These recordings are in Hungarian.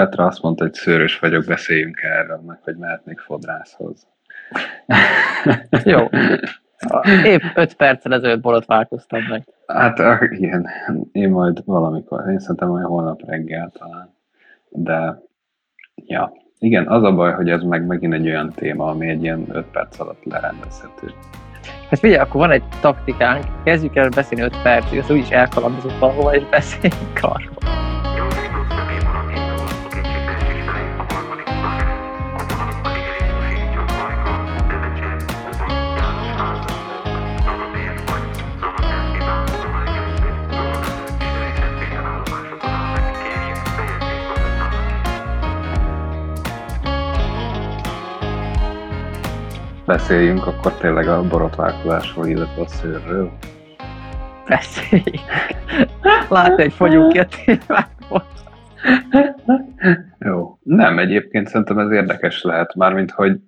Petra azt mondta, hogy szőrös vagyok, beszéljünk erről, meg hogy mehetnék fodrászhoz. Jó. Épp 5 perccel ezelőtt borotválkoztam meg. Hát igen, én majd valamikor, én szerintem majd holnap reggel talán. De, ja, igen, az a baj, hogy ez meg megint egy olyan téma, ami egy ilyen 5 perc alatt lerendezhető. Hát figyelj, akkor van egy taktikánk, kezdjük el beszélni 5 percig, azt úgyis elkalandozunk valahova, és beszéljünk arról. Beszéljünk akkor tényleg a borotválkozásról, illetve a szőrről. Beszéljünk. Látni, hogy fogyunk ki a. Jó. Nem, egyébként szerintem ez érdekes lehet, mármint, hogy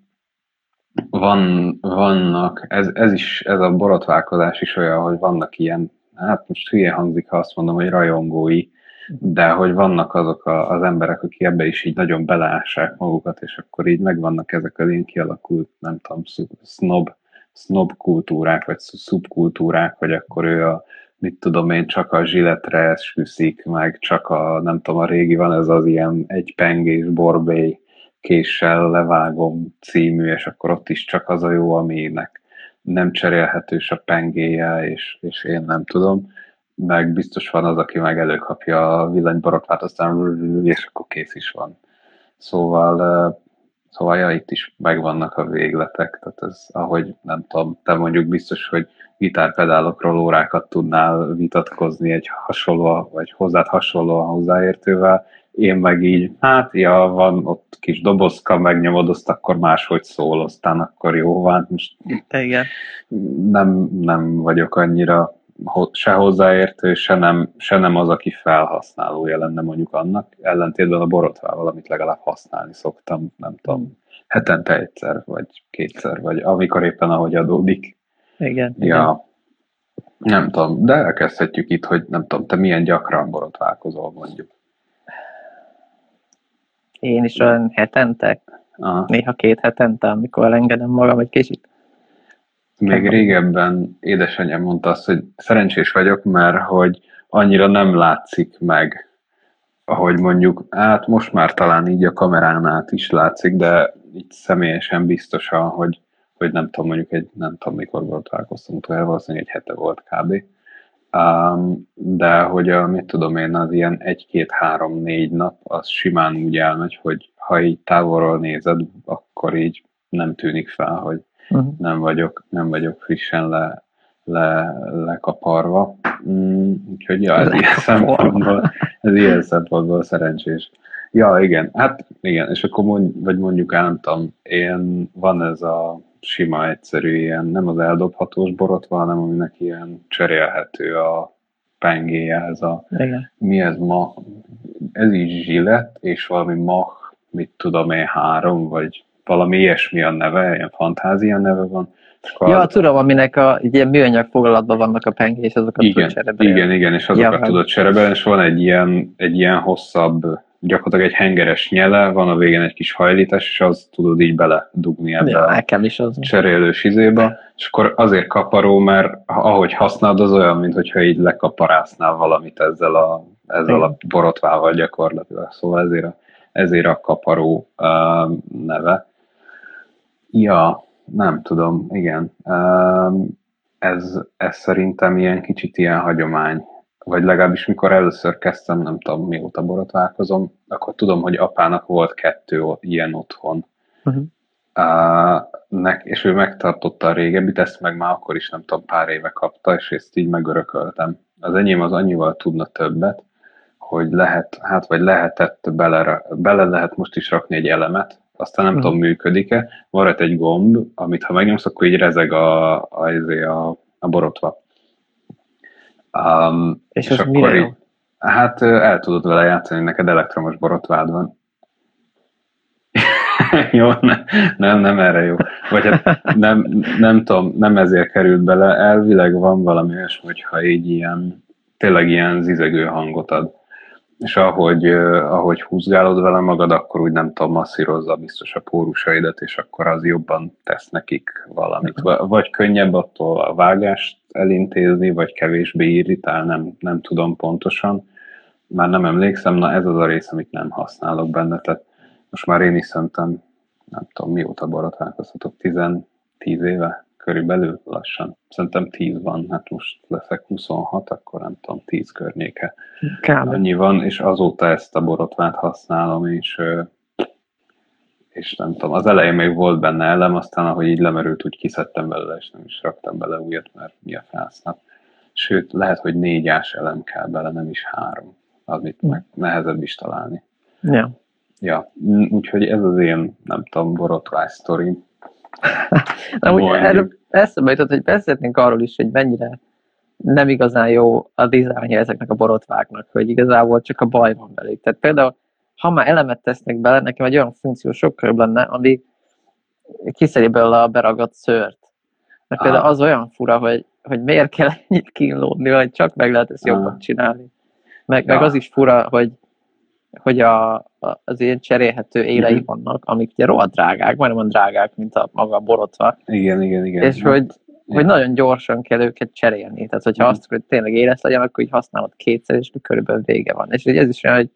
van, vannak, ez, ez is, ez a borotválkozás is olyan, hogy vannak ilyen, hát most hülye hangzik, ha azt mondom, hogy rajongói, de hogy vannak azok a, az emberek, akik ebbe is így nagyon beleássák magukat, és akkor így megvannak ezek az ilyen kialakult, nem tudom, snob, snob kultúrák, vagy szubkultúrák, hogy akkor ő a, mit tudom én, csak a zsiletre esküszik, meg csak a, nem tudom, a régi van ez az ilyen egy pengés borbély késsel levágom című, és akkor ott is csak az a jó, aminek nem cserélhetős a pengéje, és, és én nem tudom meg biztos van az, aki meg előkapja a villanyborotvát, aztán és akkor kész is van. Szóval, szóval ja, itt is megvannak a végletek, tehát ez, ahogy nem tudom, te mondjuk biztos, hogy gitárpedálokról órákat tudnál vitatkozni egy hasonló, vagy hozzád hasonlóan hozzáértővel, én meg így, hát ja, van ott kis dobozka, megnyomod, azt akkor máshogy szól, aztán akkor jó van. Most Igen. Nem, nem vagyok annyira se hozzáértő, se nem, se nem az, aki felhasználója lenne mondjuk annak, ellentétben a borotvával, amit legalább használni szoktam, nem tudom, hetente egyszer, vagy kétszer, vagy amikor éppen ahogy adódik. Igen. Ja, igen. nem tudom, de elkezdhetjük itt, hogy nem tudom, te milyen gyakran borotválkozol mondjuk. Én is olyan hetente, Aha. néha két hetente, amikor elengedem magam egy kicsit. Még régebben édesanyám mondta azt, hogy szerencsés vagyok, mert hogy annyira nem látszik meg, ahogy mondjuk, hát most már talán így a kamerán át is látszik, de így személyesen biztosan, hogy, hogy nem tudom, mondjuk egy, nem tudom mikor volt találkoztam utoljára, valószínűleg egy hete volt kb. Um, de hogy a, mit tudom én, az ilyen egy-két-három-négy nap, az simán úgy elmegy, hogy ha így távolról nézed, akkor így nem tűnik fel, hogy uh-huh. nem, vagyok, nem vagyok frissen le, le, lekaparva. Mm, úgyhogy ja, ez ilyen, szempontból, ez ilyen szempontból szerencsés. Ja, igen, hát igen, és akkor mond, vagy mondjuk el, nem tudom, én, van ez a sima, egyszerű ilyen, nem az eldobhatós borotva, hanem aminek ilyen cserélhető a pengéje, ez a, igen. mi ez ma, ez is zsillet, és valami mach, mit tudom én, három, vagy valami ilyesmi a neve, ilyen fantázia neve van. Ja, az... tudom, aminek a ilyen műanyag foglalatban vannak a pengé, és azokat igen, tudod Igen, igen, és azokat ja, tudod cserebelni, és van egy ilyen, egy ilyen hosszabb, gyakorlatilag egy hengeres nyele, van a végén egy kis hajlítás, és az tudod így beledugni ebbe ja, nekem is az. cserélős izébe, és akkor azért kaparó, mert ahogy használod, az olyan, mintha így lekaparásznál valamit ezzel a, ezzel a borotvával gyakorlatilag, szóval ezért a, ezért a kaparó uh, neve. Ja, nem tudom, igen. Ez, ez szerintem ilyen kicsit ilyen hagyomány. Vagy legalábbis mikor először kezdtem, nem tudom mióta borotválkozom, akkor tudom, hogy apának volt kettő ilyen otthon. Uh-huh. Uh, nek, és ő megtartotta a régebbit, ezt meg már akkor is nem tudom, pár éve kapta, és ezt így megörököltem. Az enyém az annyival tudna többet, hogy lehet, hát vagy lehetett bele, bele lehet most is rakni egy elemet, aztán nem uh-huh. tudom, működik-e. Van ott egy gomb, amit ha megnyomsz, akkor így rezeg a, a, izé, a, a borotva. Um, és, és akkor így, Hát el tudod vele játszani, neked elektromos borotvád van. jó, nem, nem, nem erre jó. Vagy hát nem, nem tudom, nem ezért került bele. Elvileg van valami olyasmi, hogyha így ilyen, tényleg ilyen zizegő hangot ad és ahogy, ahogy húzgálod vele magad, akkor úgy nem tudom, masszírozza biztos a pórusaidat, és akkor az jobban tesz nekik valamit. Vagy könnyebb attól a vágást elintézni, vagy kevésbé irritál, nem, nem tudom pontosan. Már nem emlékszem, na ez az a rész, amit nem használok benne, tehát most már én is szerintem, nem tudom, mióta borotválkozhatok, 10, 10 éve körülbelül lassan. Szerintem 10 van, hát most leszek 26, akkor nem tudom, 10 környéke. Kb. Annyi van, és azóta ezt a borotvát használom, és, és nem tudom, az elején még volt benne elem, aztán ahogy így lemerült, úgy kiszedtem belőle, és nem is raktam bele újat, mert mi a fásznap. Sőt, lehet, hogy négy ás elem kell bele, nem is három, amit meg nehezebb is találni. Ja. Ja, úgyhogy ez az én, nem tudom, borotvás sztori. Na, úgy erről eszembe jutott, hogy beszélnénk arról is, hogy mennyire nem igazán jó a dizájnja ezeknek a borotváknak, hogy igazából csak a baj van belük. Tehát például, ha már elemet tesznek bele, nekem egy olyan funkció sokkal lenne, ami kiszedi belőle a beragadt szőrt. Mert ah. például az olyan fura, hogy, hogy miért kell ennyit kínlódni, vagy csak meg lehet ezt jobban ah. csinálni. Meg, ja. meg az is fura, hogy, hogy a, a, az ilyen cserélhető élei uh-huh. vannak, amik ugye rohadt drágák, majdnem drágák, mint a maga a borotva. Igen, igen, igen. És hogy, ja. hogy nagyon gyorsan kell őket cserélni. Tehát, hogyha uh-huh. azt hogy tényleg éles legyen, akkor így használod kétszer, és körülbelül vége van. És ez is olyan, hogy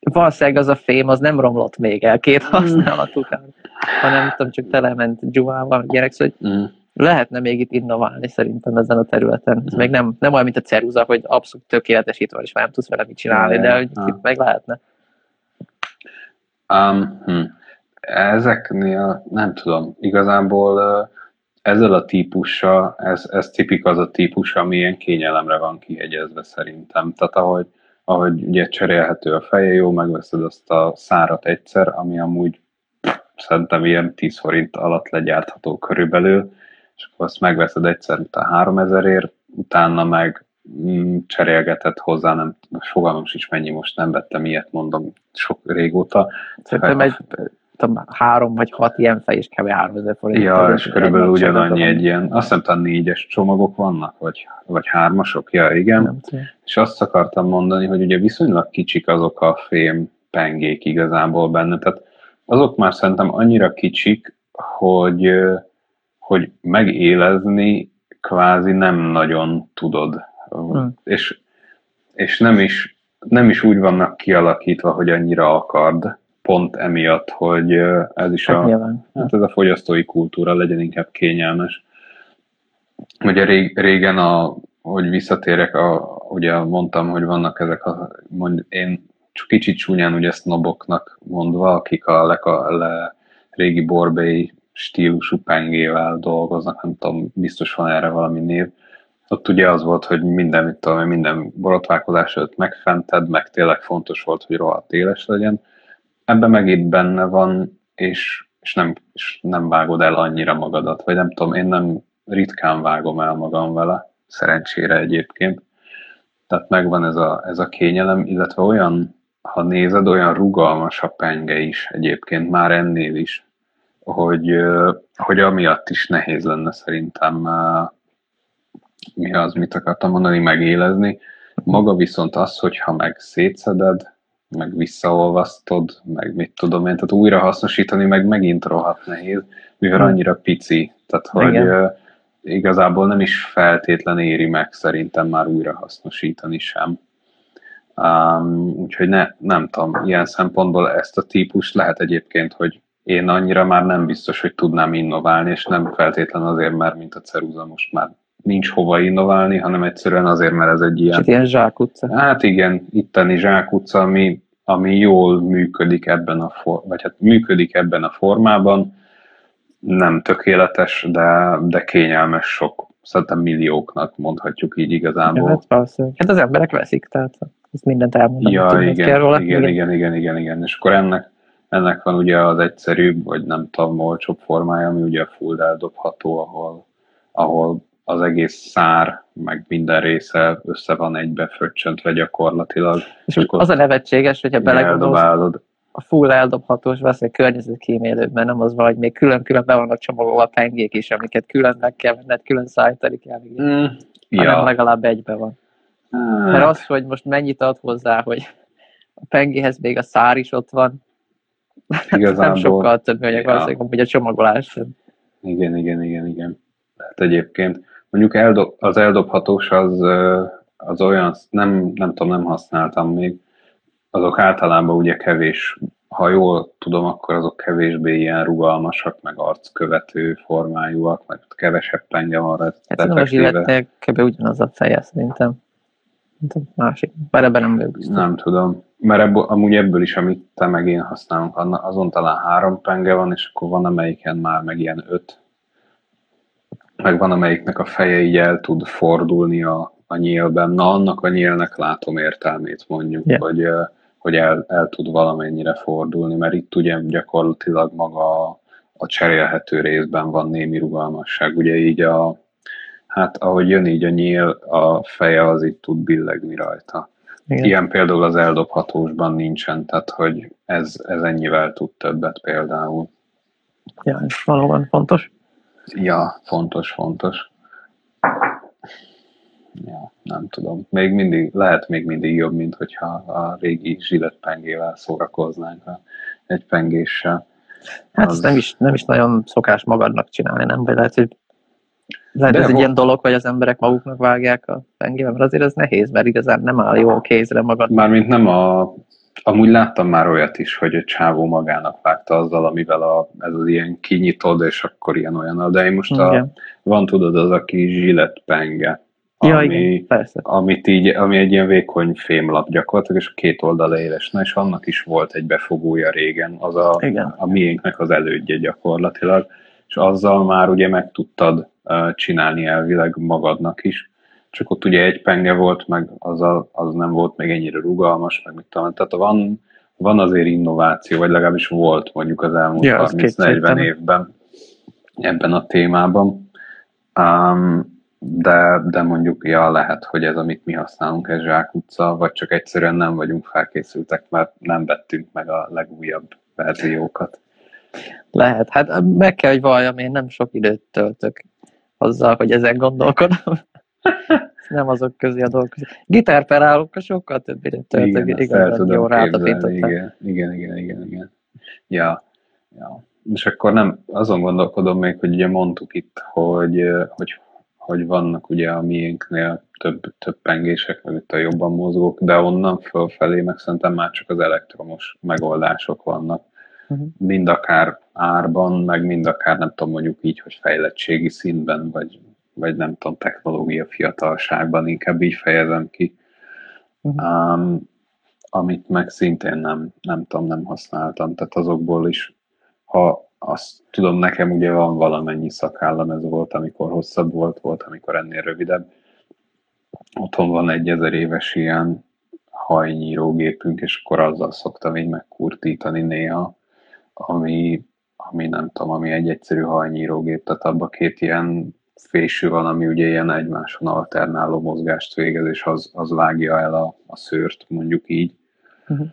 valószínűleg az a fém az nem romlott még el két használat után, hanem nem tudom, csak telement dzsuvával, gyerek, szóval, hogy uh-huh lehetne még itt innoválni szerintem ezen a területen. Ez még nem, nem olyan, mint a ceruza, hogy abszolút tökéletesítve és már nem tudsz vele mit csinálni, de hogy itt meg lehetne. Um, hm. Ezeknél nem tudom, igazából ezzel a típussal, ez, ez tipik az a típus, ami ilyen kényelemre van kihegyezve szerintem. Tehát ahogy, ahogy ugye cserélhető a feje, jó, megveszed azt a szárat egyszer, ami amúgy szerintem ilyen 10 forint alatt legyártható körülbelül, és akkor azt megveszed egyszer, mint a 3000 ér, utána meg mm, cserélgetett hozzá, nem fogalmam sincs mennyi, most nem vettem ilyet, mondom, sok régóta. Szerintem egy tudom, három vagy hat ilyen fej, és kb. 3000 forint. Ja, és körülbelül ugyanannyi egy ilyen, azt hiszem talán négyes csomagok vannak, vagy, vagy hármasok, ja igen. És azt akartam mondani, hogy ugye viszonylag kicsik azok a fém pengék igazából benne, tehát azok már szerintem annyira kicsik, hogy hogy megélezni kvázi nem nagyon tudod. Hmm. És, és nem, is, nem is úgy vannak kialakítva, hogy annyira akard, pont emiatt, hogy ez is a, hát, hát ez a fogyasztói kultúra legyen inkább kényelmes. Ugye régen, a, hogy visszatérek, a, ugye mondtam, hogy vannak ezek a, mond, én csak kicsit csúnyán ugye noboknak mondva, akik a, le, a le, régi borbély stílusú pengével dolgoznak, nem tudom, biztos van erre valami név. Ott ugye az volt, hogy minden, mit tudom, minden borotválkozás előtt megfented, meg tényleg fontos volt, hogy rohadt éles legyen. Ebben meg itt benne van, és, és, nem, és nem vágod el annyira magadat, vagy nem tudom, én nem ritkán vágom el magam vele, szerencsére egyébként. Tehát megvan ez a, ez a kényelem, illetve olyan, ha nézed, olyan rugalmas a penge is egyébként, már ennél is hogy, hogy amiatt is nehéz lenne szerintem mi az, mit akartam mondani, megélezni. Maga viszont az, hogyha meg szétszeded, meg visszaolvasztod, meg mit tudom én, tehát újra hasznosítani, meg megint rohadt nehéz, mivel hm. annyira pici, tehát hogy Igen. igazából nem is feltétlen éri meg szerintem már újra hasznosítani sem. Um, úgyhogy ne, nem tudom, ilyen szempontból ezt a típust lehet egyébként, hogy én annyira már nem biztos, hogy tudnám innoválni, és nem feltétlen azért, mert mint a ceruza most már nincs hova innoválni, hanem egyszerűen azért, mert ez egy ilyen... És ilyen zsákutca. Hát igen, itteni zsákutca, ami, ami jól működik ebben a for, vagy hát működik ebben a formában, nem tökéletes, de, de kényelmes sok, szerintem millióknak mondhatjuk így igazából. Hát, hát az emberek veszik, tehát ezt mindent elmondom. Ja, igen, kell róla. Igen, igen, igen, igen, igen, igen, és akkor ennek ennek van ugye az egyszerűbb, vagy nem tudom, olcsóbb formája, ami ugye full eldobható, ahol, ahol az egész szár, meg minden része össze van egybe fröccsöntve gyakorlatilag. És, és az a nevetséges, hogyha belegondolsz, a full eldobhatós valószínűleg környezetkímélőbb, mert nem az van, hogy még külön-külön be vannak csomagolva a pengék is, amiket külön meg kell venned, külön szállítani kell, mm, ja. hanem legalább egybe van. Hát. Mert az, hogy most mennyit ad hozzá, hogy a pengéhez még a szár is ott van, Igazából, nem sokkal több műanyag ja. valószínűleg, hogy a csomagolás. Igen, igen, igen, igen. Hát egyébként mondjuk eldob, az eldobhatós az, az olyan, nem, nem tudom, nem használtam még, azok általában ugye kevés, ha jól tudom, akkor azok kevésbé ilyen rugalmasak, meg arckövető formájúak, meg kevesebb penge van rá. Hát a zsilletnek kb. ugyanaz a feje szerintem. A másik, bár ebben nem vagyok biztos. Nem tudom, mert ebből, amúgy ebből is, amit te meg én használunk, azon talán három penge van, és akkor van amelyiken már meg ilyen öt, meg van amelyiknek a feje így el tud fordulni a, a nyílben. Na, annak a nyílnek látom értelmét mondjuk, yeah. hogy, hogy el, el tud valamennyire fordulni, mert itt ugye gyakorlatilag maga a, a cserélhető részben van némi rugalmasság. Ugye így a, hát ahogy jön így a nyíl, a feje az itt tud billegni rajta. Igen. Ilyen például az eldobhatósban nincsen, tehát hogy ez, ez ennyivel tud többet például. Ja, és valóban fontos. Ja, fontos, fontos. Ja, nem tudom. Még mindig, lehet még mindig jobb, mint hogyha a régi zsiletpengével szórakoznánk a egy pengéssel. Hát az... ezt nem is, nem is nagyon szokás magadnak csinálni, nem? Vagy lehet, hogy lehet, ez egy ilyen dolog, hogy az emberek maguknak vágják a pengével, mert azért ez nehéz, mert igazán nem áll jó kézre magad. Mármint nem a... Amúgy láttam már olyat is, hogy a csávó magának vágta azzal, amivel a, ez az ilyen kinyitod, és akkor ilyen olyan. De én most a, van tudod az a kis zsillet penge, Ja, ami, igen, persze. Amit így, ami egy ilyen vékony fémlap gyakorlatilag, és a két oldala éles. Na, és annak is volt egy befogója régen, az a, igen. a miénknek az elődje gyakorlatilag, és azzal már ugye meg tudtad csinálni elvileg magadnak is. Csak ott ugye egy penge volt, meg az, a, az nem volt még ennyire rugalmas, meg mit tudom. Tehát van, van azért innováció, vagy legalábbis volt mondjuk az elmúlt ja, 30-40 évben ebben a témában. Um, de, de mondjuk, ja, lehet, hogy ez, amit mi használunk, ez zsákutca, vagy csak egyszerűen nem vagyunk felkészültek, mert nem vettünk meg a legújabb verziókat. Lehet. Hát meg kell, hogy valljam, én nem sok időt töltök azzal, hogy ezen gondolkodom. nem azok közé a dolgok közé. Gitárperálókkal sokkal több időt töltök, igen, igazán jó rátapítottam. Igen, igen, igen, igen, igen. Ja, ja. És akkor nem, azon gondolkodom még, hogy ugye mondtuk itt, hogy, hogy, hogy vannak ugye a miénknél több, több pengések, meg itt a jobban mozgók, de onnan fölfelé meg szerintem már csak az elektromos megoldások vannak uh-huh. mind akár árban, meg mind akár nem tudom mondjuk így, hogy fejlettségi szintben, vagy, vagy nem tudom, technológia fiatalságban, inkább így fejezem ki. Uh-huh. Um, amit meg szintén nem, nem tudom, nem használtam, tehát azokból is, ha azt tudom, nekem ugye van valamennyi szakállam, ez volt, amikor hosszabb volt, volt, amikor ennél rövidebb. Otthon van egy ezer éves ilyen hajnyírógépünk, és akkor azzal szoktam így megkurtítani néha ami, ami nem tudom, ami egy egyszerű hajnyírógép, tehát abban két ilyen fésű van, ami ugye ilyen egymáson alternáló mozgást végez, és az, az vágja el a, a szőrt, mondjuk így. Uh-huh.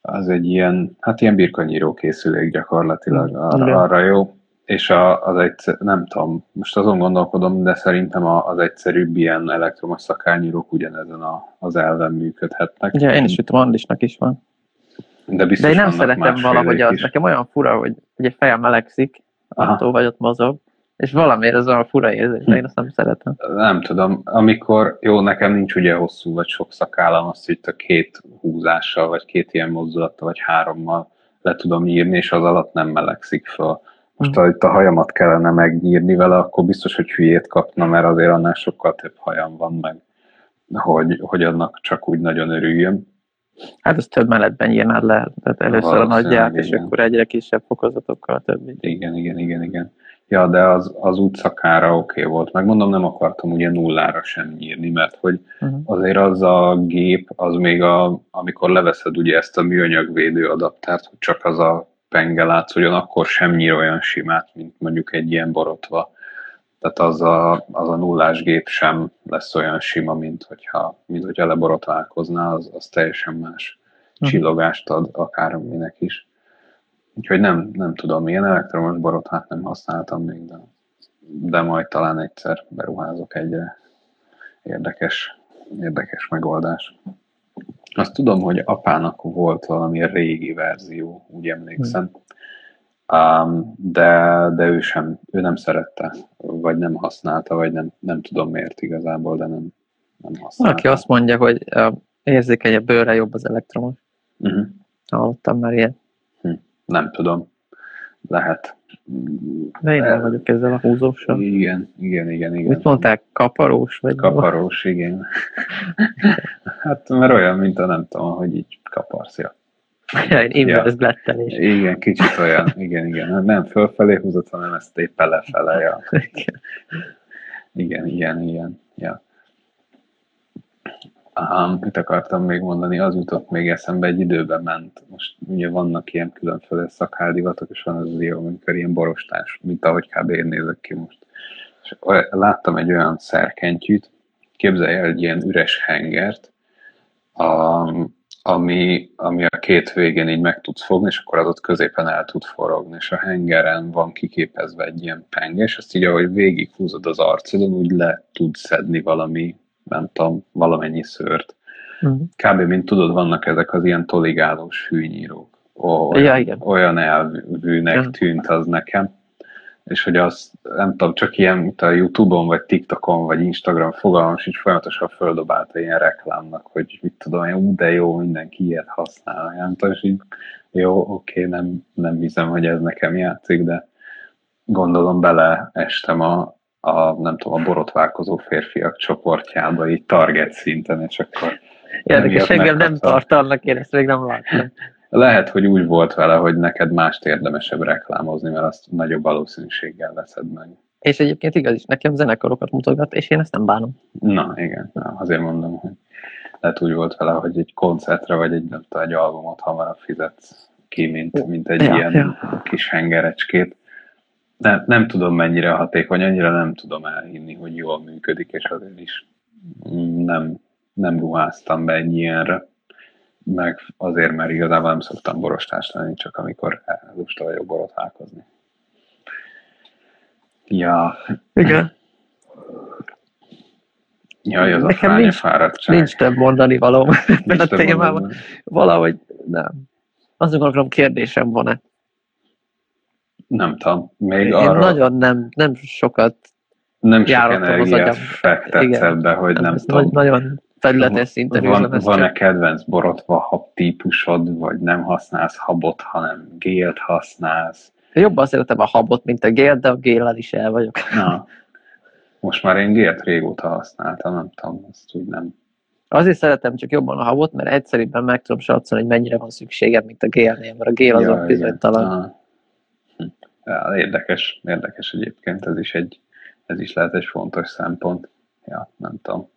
Az egy ilyen, hát ilyen birkanyíró készülék gyakorlatilag, arra, arra jó. És a, az egy, nem tudom, most azon gondolkodom, de szerintem az egyszerűbb ilyen elektromos szakányírók ugyanezen a, az elven működhetnek. Ugye én is tudom, Andisnak is van. De, biztos De én nem szeretem valahogy az, is. nekem olyan fura, hogy, egy fejem melegszik, attól vagy ott mozog, és valamiért ez a fura érzés, de én azt nem szeretem. Nem tudom, amikor, jó, nekem nincs ugye hosszú vagy sok szakállam, azt itt a két húzással, vagy két ilyen mozdulattal, vagy hárommal le tudom írni, és az alatt nem melegszik fel. Most ha itt a hajamat kellene megnyírni vele, akkor biztos, hogy hülyét kapna, mert azért annál sokkal több hajam van meg, hogy, hogy annak csak úgy nagyon örüljön. Hát ez több mellettben írnád le, tehát először a nagyját, és akkor egyre kisebb fokozatokkal a többi. Igen, igen, igen, igen. Ja, de az, az utcakára oké okay volt. Megmondom, nem akartam ugye nullára sem nyírni, mert hogy uh-huh. azért az a gép, az még a, amikor leveszed ugye ezt a műanyagvédő adaptárt, hogy csak az a penge látszódjon, akkor sem nyír olyan simát, mint mondjuk egy ilyen borotva tehát az a, az a nullás gép sem lesz olyan sima, mint hogyha, mint hogyha leborotválkozná, az, az teljesen más uh-huh. csillogást ad akárminek is. Úgyhogy nem, nem tudom, milyen elektromos borotvát nem használtam még, de, de majd talán egyszer beruházok egyre. Érdekes Érdekes megoldás. Azt tudom, hogy apának volt valami régi verzió, úgy emlékszem. Um, de, de ő sem, ő nem szerette, vagy nem használta, vagy nem, nem tudom miért igazából, de nem, nem használta. Valaki azt mondja, hogy uh, érzékenyebb bőre jobb az elektromos. Uh-huh. Hallottam már ilyen. Hm. Nem tudom. Lehet. De én nem vagyok ezzel a húzóssal. Igen, igen, igen, igen. Mit mondták? Kaparós? Vagy Kaparós, igen. hát mert olyan, mint a nem tudom, hogy így kaparsz, ja. Inverse glettelés. Igen, kicsit olyan, igen, igen. Nem fölfelé húzott, hanem ezt éppen lefele, ja. Igen, igen, igen, ja. Aha, mit akartam még mondani, az jutott még eszembe, egy időben ment. Most ugye vannak ilyen különféle szakháldivatok, és van az jó, amikor ilyen borostás, mint ahogy kb. én nézek ki most. És láttam egy olyan szerkentyűt, képzelj el egy ilyen üres hengert, a, ami, ami a két végén így meg tudsz fogni, és akkor az ott középen el tud forogni, és a hengeren van kiképezve egy ilyen penge, és azt így, ahogy végighúzod az arcodon, úgy le tud szedni valami nem tudom, valamennyi szőrt. Uh-huh. Kb. mint tudod, vannak ezek az ilyen toligálós hűnyírók. Olyan, ja, igen. olyan elvűnek uh-huh. tűnt az nekem. És hogy az, nem tudom, csak ilyen, mint a Youtube-on, vagy TikTokon, vagy Instagram fogalmam sincs, folyamatosan földobálta ilyen reklámnak, hogy mit tudom, ú, de jó, mindenki ilyet használ. Nem tudom, és így, jó, oké, nem, nem hiszem, hogy ez nekem játszik, de gondolom bele estem a, a, nem tudom, a borotválkozó férfiak csoportjába, így target szinten, és akkor... Érdekes, engem nem tart annak, én ezt még nem láttam. Lehet, hogy úgy volt vele, hogy neked mást érdemesebb reklámozni, mert azt nagyobb valószínűséggel veszed meg. És egyébként igaz is, nekem zenekarokat mutogat, és én ezt nem bánom. Na, igen, na, azért mondom, hogy lehet úgy volt vele, hogy egy koncertre, vagy egy, nem tudom, egy albumot hamarabb fizetsz ki, mint, mint egy ja, ilyen ja. kis hengerecskét nem, nem tudom mennyire hatékony, annyira nem tudom elhinni, hogy jól működik, és azért is nem, nem ruháztam be egy ilyenre, meg azért, mert igazából nem szoktam borostás lenni, csak amikor lusta vagyok borotválkozni. Ja. Igen. Jaj, az Nekem a nincs, fáradtság. nincs több mondani való ebben a témában. Valahogy nem. Azt gondolom, kérdésem van-e. Nem tudom. Még Én arra... nagyon nem, nem sokat nem sok energiát fektetsz ebbe, hogy nem tudom. Nagyon felületes szinten van, Van-e kedvenc borotva hab típusod, vagy nem használsz habot, hanem gélt használsz? Jobban szeretem a habot, mint a gélt, de a géllel is el vagyok. Na, most már én gélt régóta használtam, nem tudom, ezt úgy nem. Azért szeretem csak jobban a habot, mert egyszerűbben meg tudom satszolni, hogy mennyire van szükségem, mint a gélnél, mert a gél azon ja, bizonytalan. Ja, érdekes, érdekes egyébként, ez is, egy, ez is lehet egy fontos szempont. Ja, nem tudom.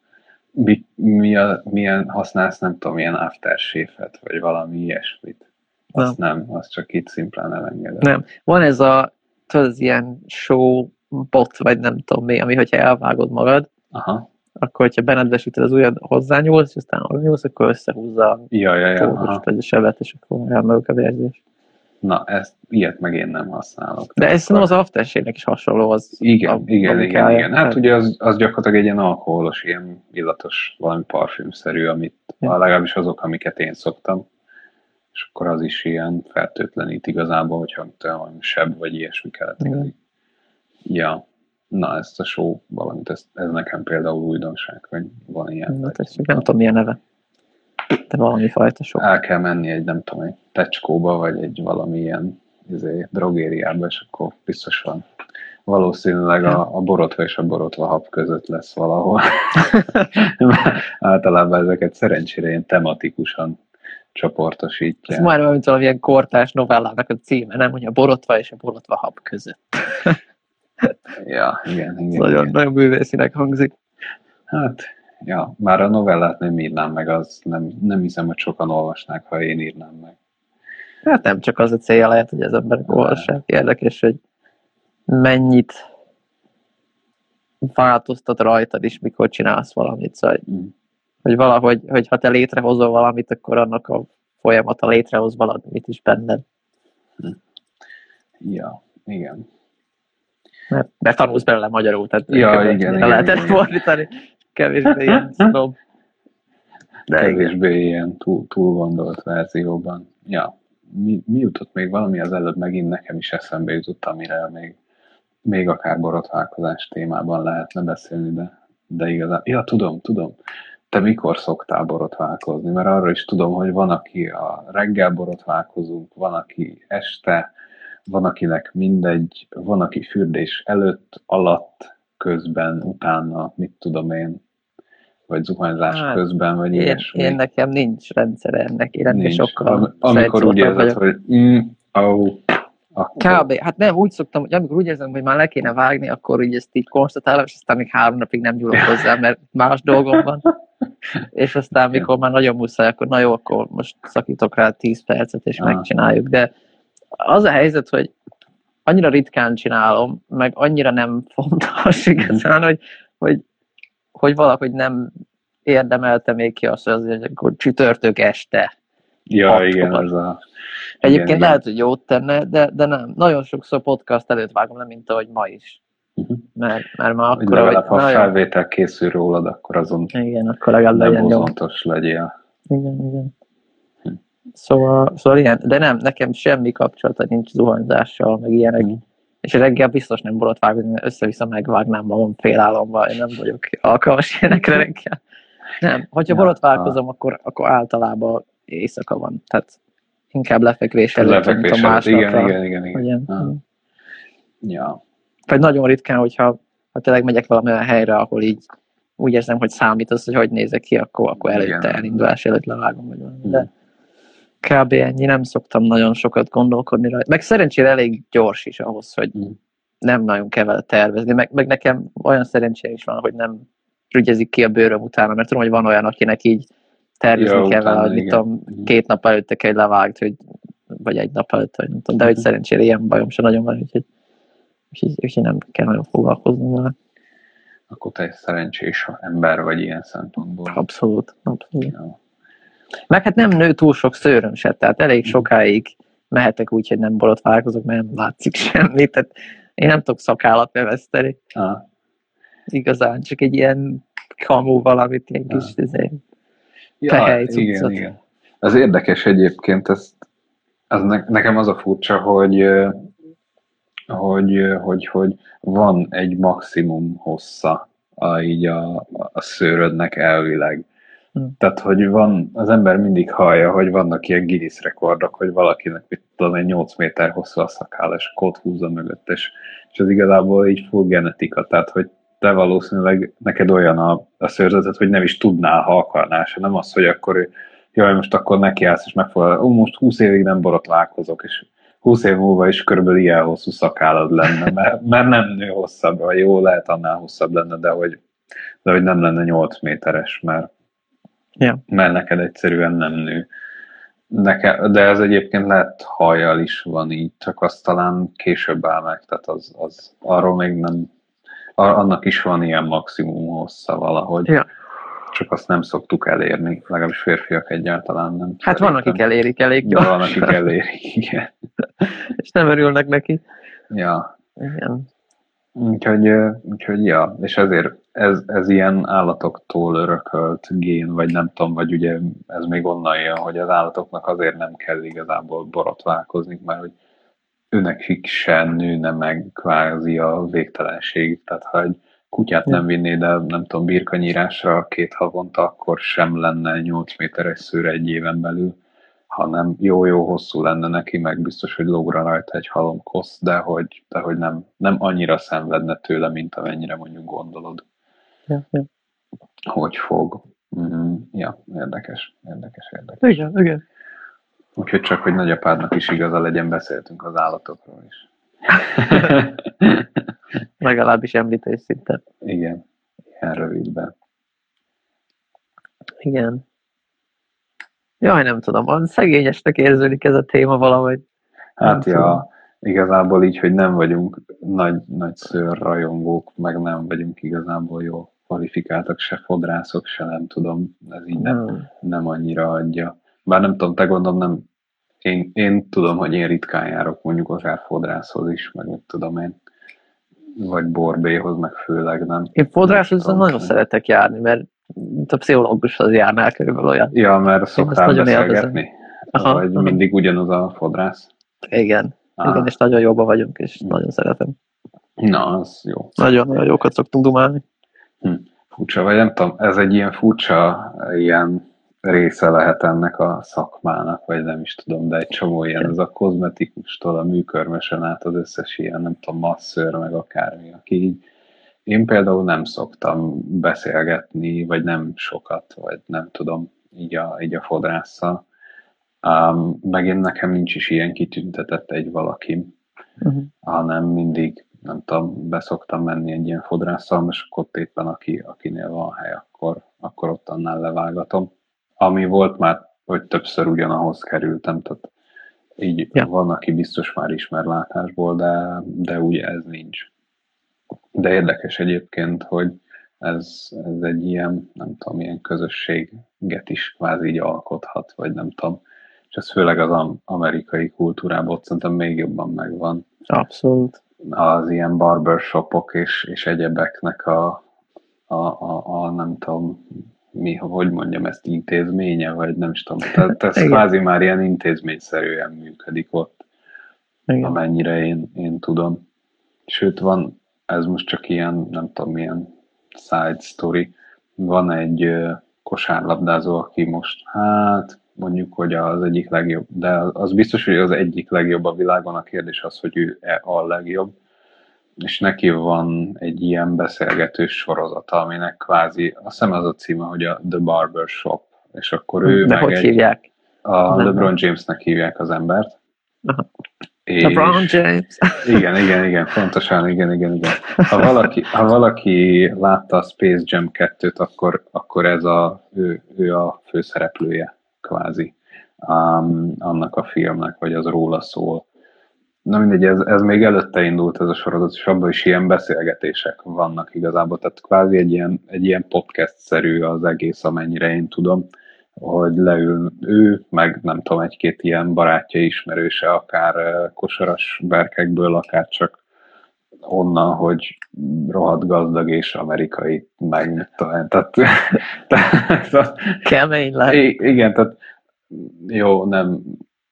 Mi, mi a, milyen használsz, nem tudom, milyen aftershave-et, vagy valami ilyesmit. Azt nem, nem azt csak itt szimplán elengedem. Nem. Van ez a, tudod, az ilyen show bot, vagy nem tudom mi, ami, hogyha elvágod magad, Aha. akkor, hogyha benedvesíted az ujjad, hozzányúlsz, és aztán hozzányúlsz, akkor összehúzza a ja, ja, ja, vagy a sebet, és akkor elmegyek a vérzés. Na, ezt, ilyet meg én nem használok. De ez nem az aftershave is hasonló. Az igen, a, igen, igen, igen. Hát ugye az, az gyakorlatilag egy ilyen alkoholos, ilyen illatos, valami parfümszerű, amit ja. legalábbis azok, amiket én szoktam. És akkor az is ilyen fertőtlenít igazából, hogyha olyan seb vagy ilyesmi keletkezik. Ja, na ezt a show valamit, ez, ez nekem például újdonság, hogy van ilyen. Na, tessék, nem tudom, milyen neve. De valami fajta sok. El kell menni egy, nem tudom, egy tecskóba, vagy egy valamilyen izé, drogériába, és akkor biztos van. Valószínűleg a, a borotva és a borotva hab között lesz valahol. Általában ezeket szerencsére ilyen tematikusan csoportosítják. Ez már olyan, mint valamilyen kortás novellának a címe, nem? Hogy a borotva és a borotva hab között. ja, igen, igen. Nagyon, igen. nagyon bűvészinek hangzik. Hát, ja, már a novellát nem írnám meg, az nem, nem hiszem, hogy sokan olvasnák, ha én írnám meg. Hát nem csak az a célja lehet, hogy az emberek olvassák. Érdekes, hogy mennyit változtat rajtad is, mikor csinálsz valamit. Szóval, mm. hogy valahogy, hogy ha te létrehozol valamit, akkor annak a folyamata létrehoz valamit is benned. Mm. Ja, igen. Mert, mert tanulsz belőle magyarul, tehát ja, igen, igen, lehetett fordítani kevésbé ilyen snob. De kevésbé igen. ilyen túl, túl gondolt verzióban. Ja, mi, mi jutott még valami az előbb megint nekem is eszembe jutott, amire még, még akár borotválkozás témában lehetne beszélni, de, de igazán, ja tudom, tudom, te mikor szoktál borotválkozni? Mert arra is tudom, hogy van, aki a reggel borotválkozunk, van, aki este, van, akinek mindegy, van, aki fürdés előtt, alatt, közben, utána, mit tudom én, vagy zuhanyzás hát, közben, vagy ilyesmi. Én nekem nincs rendszere ennek, én sokkal Am, Amikor úgy érzed, vagyok. hogy mm, oh, akkor... Kb. Hát nem, úgy szoktam, hogy amikor úgy érzem, hogy már le kéne vágni, akkor így ezt így konstatálom, és aztán még három napig nem nyúlok hozzá, mert más dolgom van. És aztán, mikor már nagyon muszáj, akkor na jó, akkor most szakítok rá 10 percet, és ah. megcsináljuk. De az a helyzet, hogy annyira ritkán csinálom, meg annyira nem fontos igazán, hogy, hogy, hogy valahogy nem érdemelte még ki azt, hogy azért akkor csütörtök este. Ja, igen, ez a... Egyébként igen, lehet, hogy jót tenne, de, de nem. Nagyon sokszor podcast előtt vágom le, mint ahogy ma is. Uh-huh. Mert, mert már akkor... Legalább, ha nagyon... felvétel készül rólad, akkor azon igen, akkor legalább legyen jó. legyél. Igen, igen. Hm. Szóval, szóval ilyen, de nem, nekem semmi kapcsolata nincs zuhanyzással, meg ilyenek. Uh-huh. És reggel biztos nem borot vágni, össze-vissza megvágnám magam félálomba, én nem vagyok alkalmas ilyenekre reggel. Nem, hogyha ja, borotválkozom, akkor, akkor általában éjszaka van. Tehát inkább lefekvés előtt, lefekvés mint a másnapra. Igen, igen, igen. igen. Ah. Ja. Vagy nagyon ritkán, hogyha ha tényleg megyek valamilyen helyre, ahol így úgy érzem, hogy számít az, hogy hogy nézek ki, akkor, akkor előtte igen. elindulás előtt levágom, vagy valami. De kb. ennyi, nem szoktam nagyon sokat gondolkodni rajta. Meg szerencsére elég gyors is ahhoz, hogy mm. nem nagyon kell vele tervezni. Meg, meg nekem olyan szerencsére is van, hogy nem rügyezik ki a bőröm utána, mert tudom, hogy van olyan, akinek így tervezni ja, kell vele, hogy mit tudom, két nap előtte kell levágt, hogy, vagy egy nap előtt, vagy nem tudom, de hogy mhm. szerencsére ilyen bajom sem nagyon van, úgyhogy, úgyhogy, úgyhogy nem kell nagyon foglalkozni vele. Akkor te egy szerencsés ember vagy ilyen szempontból. Abszolút, abszolút. Ja. Meg hát nem nő túl sok szőröm se, tehát elég sokáig mehetek úgy, hogy nem borotválkozok, mert nem látszik semmit, tehát én nem tudok szakállat növeszteni. Ah. Igazán, csak egy ilyen kamu valamit, ilyen kis ah. izé, Ja, igen, igen. Ez érdekes egyébként, ez, ez ne, nekem az a furcsa, hogy, hogy, hogy, hogy van egy maximum hossza a, így a, a szőrödnek elvileg. Tehát, hogy van, az ember mindig hallja, hogy vannak ilyen Guinness rekordok, hogy valakinek, mit tudom egy 8 méter hosszú a szakáll, és kód húzza mögött, és, és ez igazából így full genetika, tehát, hogy te valószínűleg neked olyan a, a szőrzetet, hogy nem is tudnál, ha akarnál, se. Nem az, hogy akkor jaj, most akkor nekiállsz, és megfogod, ó, most 20 évig nem borotválkozok, és 20 év múlva is körülbelül ilyen hosszú szakállad lenne, mert, mert nem nő hosszabbra, jó, lehet annál hosszabb lenne, de hogy, de hogy nem lenne 8 méteres, mert, yeah. mert neked egyszerűen nem nő. Neke, de ez egyébként lehet hajjal is van így, csak azt talán később áll meg, tehát az, az arról még nem annak is van ilyen maximum hossza valahogy. Ja. Csak azt nem szoktuk elérni, legalábbis férfiak egyáltalán nem. Hát van, akik elérik elég gyorsan. Van, akik elérik, igen. és nem örülnek neki. Ja. Igen. Úgyhogy, úgyhogy ja, és ezért ez, ez ilyen állatoktól örökölt gén, vagy nem tudom, vagy ugye ez még onnan jön, hogy az állatoknak azért nem kell igazából borotválkozni, mert hogy őnekik se nőne meg kvázi a végtelenség. Tehát ha egy kutyát nem vinnéd el, nem tudom, birkanyírásra két havonta, akkor sem lenne 8 méteres szőre egy éven belül, hanem jó-jó hosszú lenne neki, meg biztos, hogy lógra rajta egy halom kosz, de hogy, de hogy nem, nem annyira szenvedne tőle, mint amennyire mondjuk gondolod. Ja, ja. Hogy fog. Mm, ja, érdekes, érdekes, érdekes. Igen, igen. Úgyhogy csak, hogy nagyapádnak is igaza legyen, beszéltünk az állatokról is. Legalábbis említés szinten. Igen, ilyen rövidben. Igen. Jaj, nem tudom, szegényesnek érződik ez a téma valahogy. Hát nem ja, tudom. igazából így, hogy nem vagyunk nagy, nagy szőrrajongók, meg nem vagyunk igazából jó kvalifikáltak, se fodrászok, se nem tudom, ez így nem, hmm. nem annyira adja. Bár nem tudom, te gondolom nem, én, én tudom, hogy én ritkán járok mondjuk akár fodrászhoz is, meg mit tudom én, vagy borbéhoz, meg főleg nem. Én fodrászhoz nagyon szeretek járni, mert a pszichológus az járnál körülbelül olyan. Ja, mert szoktál beszélgetni? Aha, Vagy aha. mindig ugyanaz a fodrász? Igen. Aha. Igen, és nagyon jóban vagyunk, és nagyon szeretem. Na, az jó. Nagyon-nagyon jókat szoktunk dumálni. Hm. Furcsa, vagy nem tudom, ez egy ilyen furcsa, ilyen része lehet ennek a szakmának, vagy nem is tudom, de egy csomó ilyen, ez a kozmetikustól a műkörmösen át az összes ilyen, nem tudom, masszőr, meg akármi, aki így, én például nem szoktam beszélgetni, vagy nem sokat, vagy nem tudom, így a, így a fodrásszal. Um, meg én nekem nincs is ilyen kitüntetett egy valaki, uh-huh. hanem mindig, nem tudom, beszoktam menni egy ilyen fodrásszal, és akkor ott éppen aki, akinél van hely, akkor, akkor ott annál levágatom ami volt már, hogy többször ugyanahoz kerültem, tehát így ja. van, aki biztos már ismer látásból, de, de ugye ez nincs. De érdekes egyébként, hogy ez, ez egy ilyen, nem tudom, ilyen közösséget is kvázi így alkothat, vagy nem tudom. És ez főleg az amerikai kultúrában ott szerintem még jobban megvan. Abszolút. Az ilyen barbershopok és, és egyebeknek a, a, a, a nem tudom, mi, hogy mondjam, ezt intézménye, vagy nem is tudom. Tehát ez kvázi már ilyen intézményszerűen működik ott, Igen. amennyire én, én tudom. Sőt, van, ez most csak ilyen, nem tudom, milyen side story. Van egy kosárlabdázó, aki most, hát mondjuk, hogy az egyik legjobb, de az biztos, hogy az egyik legjobb a világon, a kérdés az, hogy ő -e a legjobb és neki van egy ilyen beszélgetős sorozata, aminek kvázi, azt hiszem az a címe, hogy a The Barber Shop, és akkor ő De meg hogy egy, hívják? A Nem. LeBron Jamesnek hívják az embert. Aha. És LeBron James. Igen, igen, igen, pontosan, igen, igen, igen. Ha valaki, ha valaki látta a Space Jam 2-t, akkor, akkor ez a, ő, ő a főszereplője, kvázi, um, annak a filmnek, vagy az róla szól Na mindegy, ez, ez még előtte indult ez a sorozat, és abban is ilyen beszélgetések vannak igazából, tehát kvázi egy ilyen, egy ilyen podcast-szerű az egész, amennyire én tudom, hogy leül ő, meg nem tudom, egy-két ilyen barátja, ismerőse, akár kosaras berkekből, akár csak onnan, hogy rohadt gazdag és amerikai, meg talán, tehát, tehát kemény lehet. Igen, tehát jó, nem,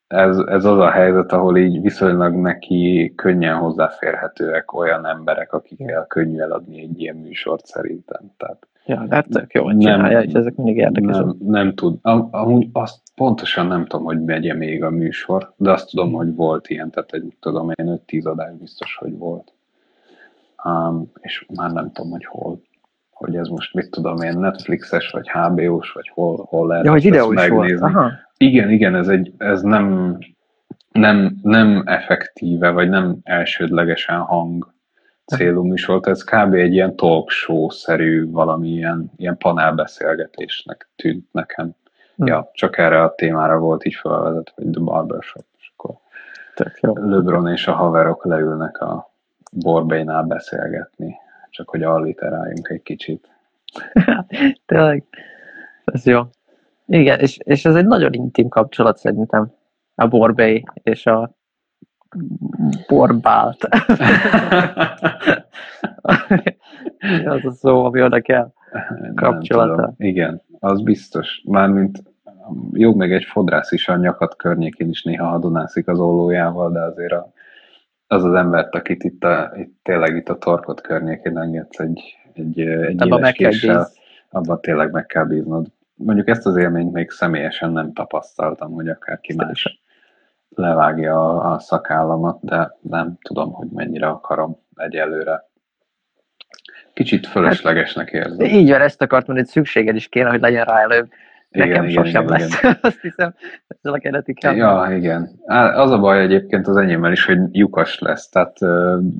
ez, ez az a helyzet, ahol így viszonylag neki könnyen hozzáférhetőek olyan emberek, akikkel könnyű eladni egy ilyen műsort szerintem. Tehát ja, hát tök jó, hogy csinálja, nem, és ezek mindig érdekes. Nem, nem tud. Amúgy azt pontosan nem tudom, hogy megye még a műsor, de azt tudom, hogy volt ilyen, tehát egy, tudom én 5-10 adás biztos, hogy volt. Um, és már nem tudom, hogy hol hogy ez most mit tudom én, Netflixes, vagy HBO-s, vagy hol, hol lehet ja, hogy videó is megnézni. Volt. Aha. Igen, igen, ez, egy, ez nem, nem, nem effektíve, vagy nem elsődlegesen hang célú műsor, ez kb. egy ilyen talk show-szerű valami ilyen, ilyen panelbeszélgetésnek tűnt nekem. Hmm. Ja, csak erre a témára volt így felvezet, hogy The Barbershop, és akkor Tök jó. LeBron és a haverok leülnek a borbénál beszélgetni, csak hogy alliteráljunk egy kicsit. Tényleg, ez jó. Igen, és, és ez egy nagyon intim kapcsolat szerintem. A Borbély és a Borbált. az a szó, ami oda kell. Kapcsolata. Igen, az biztos. Mármint jó, meg egy fodrász is a nyakat környékén is néha hadonászik az ollójával, de azért a, az az embert, akit itt, a, itt tényleg itt a torkot környékén engedsz egy, egy, egy éles késsel, abban tényleg meg kell bíznod mondjuk ezt az élményt még személyesen nem tapasztaltam, hogy akárki más levágja a, a szakállamat, de nem tudom, hogy mennyire akarom egyelőre. Kicsit fölöslegesnek érzem. Így van, ezt akartam, hogy szükséged is kéne, hogy legyen rá előbb. Nekem igen, sosem igen, lesz. Igen. Azt hiszem, ezzel a keretikkel. Ja, igen. Az a baj egyébként az enyémmel is, hogy lyukas lesz. Tehát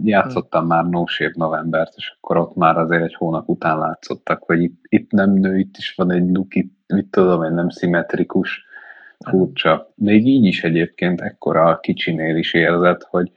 játszottam hmm. már No Shape novembert, és akkor ott már azért egy hónap után látszottak, hogy itt, itt nem nő, itt is van egy luk, itt, mit tudom én, nem szimmetrikus, furcsa. Még így is egyébként ekkora a kicsinél is érzed, hogy